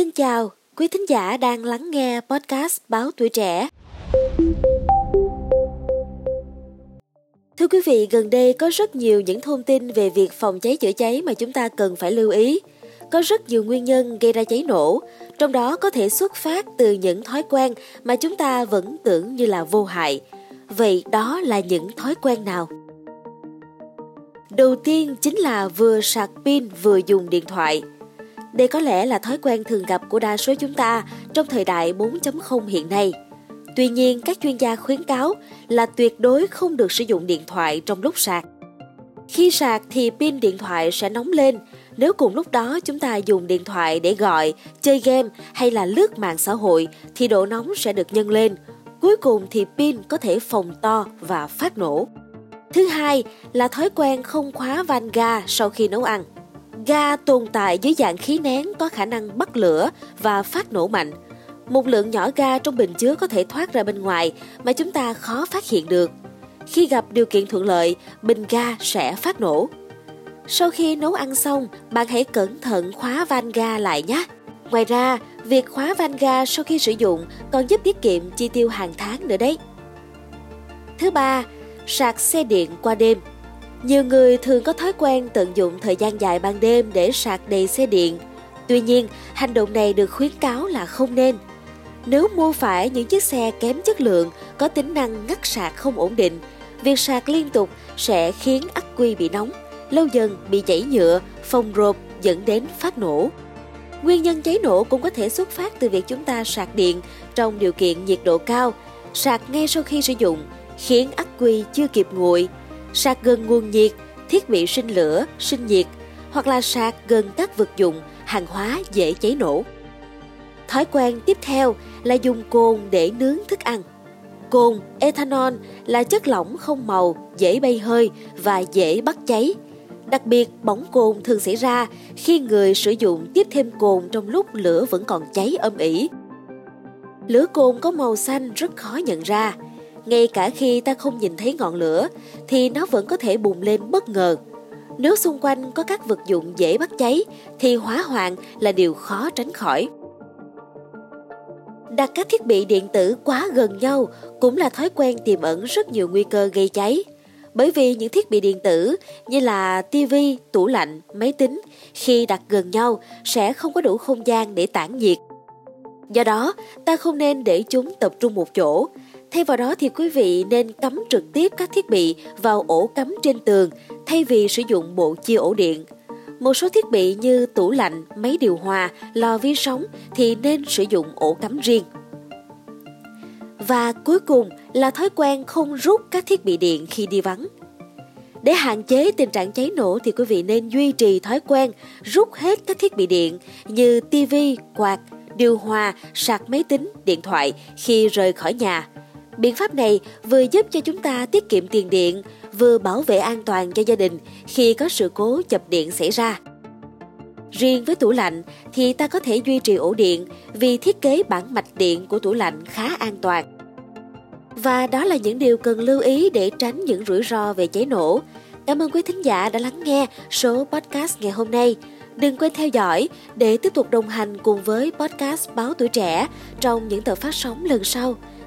Xin chào, quý thính giả đang lắng nghe podcast Báo Tuổi Trẻ. Thưa quý vị, gần đây có rất nhiều những thông tin về việc phòng cháy chữa cháy mà chúng ta cần phải lưu ý. Có rất nhiều nguyên nhân gây ra cháy nổ, trong đó có thể xuất phát từ những thói quen mà chúng ta vẫn tưởng như là vô hại. Vậy đó là những thói quen nào? Đầu tiên chính là vừa sạc pin vừa dùng điện thoại. Đây có lẽ là thói quen thường gặp của đa số chúng ta trong thời đại 4.0 hiện nay. Tuy nhiên, các chuyên gia khuyến cáo là tuyệt đối không được sử dụng điện thoại trong lúc sạc. Khi sạc thì pin điện thoại sẽ nóng lên. Nếu cùng lúc đó chúng ta dùng điện thoại để gọi, chơi game hay là lướt mạng xã hội thì độ nóng sẽ được nhân lên. Cuối cùng thì pin có thể phồng to và phát nổ. Thứ hai là thói quen không khóa van ga sau khi nấu ăn. Ga tồn tại dưới dạng khí nén có khả năng bắt lửa và phát nổ mạnh. Một lượng nhỏ ga trong bình chứa có thể thoát ra bên ngoài mà chúng ta khó phát hiện được. Khi gặp điều kiện thuận lợi, bình ga sẽ phát nổ. Sau khi nấu ăn xong, bạn hãy cẩn thận khóa van ga lại nhé. Ngoài ra, việc khóa van ga sau khi sử dụng còn giúp tiết kiệm chi tiêu hàng tháng nữa đấy. Thứ ba, sạc xe điện qua đêm. Nhiều người thường có thói quen tận dụng thời gian dài ban đêm để sạc đầy xe điện. Tuy nhiên, hành động này được khuyến cáo là không nên. Nếu mua phải những chiếc xe kém chất lượng, có tính năng ngắt sạc không ổn định, việc sạc liên tục sẽ khiến ắc quy bị nóng, lâu dần bị chảy nhựa, phồng rộp dẫn đến phát nổ. Nguyên nhân cháy nổ cũng có thể xuất phát từ việc chúng ta sạc điện trong điều kiện nhiệt độ cao, sạc ngay sau khi sử dụng, khiến ắc quy chưa kịp nguội, sạc gần nguồn nhiệt, thiết bị sinh lửa, sinh nhiệt hoặc là sạc gần các vật dụng, hàng hóa dễ cháy nổ. Thói quen tiếp theo là dùng cồn để nướng thức ăn. Cồn, ethanol là chất lỏng không màu, dễ bay hơi và dễ bắt cháy. Đặc biệt, bỏng cồn thường xảy ra khi người sử dụng tiếp thêm cồn trong lúc lửa vẫn còn cháy âm ỉ. Lửa cồn có màu xanh rất khó nhận ra, ngay cả khi ta không nhìn thấy ngọn lửa thì nó vẫn có thể bùng lên bất ngờ. Nếu xung quanh có các vật dụng dễ bắt cháy thì hỏa hoạn là điều khó tránh khỏi. Đặt các thiết bị điện tử quá gần nhau cũng là thói quen tiềm ẩn rất nhiều nguy cơ gây cháy. Bởi vì những thiết bị điện tử như là TV, tủ lạnh, máy tính khi đặt gần nhau sẽ không có đủ không gian để tản nhiệt. Do đó, ta không nên để chúng tập trung một chỗ Thay vào đó thì quý vị nên cắm trực tiếp các thiết bị vào ổ cắm trên tường thay vì sử dụng bộ chia ổ điện. Một số thiết bị như tủ lạnh, máy điều hòa, lò vi sóng thì nên sử dụng ổ cắm riêng. Và cuối cùng là thói quen không rút các thiết bị điện khi đi vắng. Để hạn chế tình trạng cháy nổ thì quý vị nên duy trì thói quen rút hết các thiết bị điện như tivi quạt, điều hòa, sạc máy tính, điện thoại khi rời khỏi nhà Biện pháp này vừa giúp cho chúng ta tiết kiệm tiền điện, vừa bảo vệ an toàn cho gia đình khi có sự cố chập điện xảy ra. Riêng với tủ lạnh thì ta có thể duy trì ổ điện vì thiết kế bản mạch điện của tủ lạnh khá an toàn. Và đó là những điều cần lưu ý để tránh những rủi ro về cháy nổ. Cảm ơn quý thính giả đã lắng nghe số podcast ngày hôm nay. Đừng quên theo dõi để tiếp tục đồng hành cùng với podcast Báo Tuổi Trẻ trong những tờ phát sóng lần sau.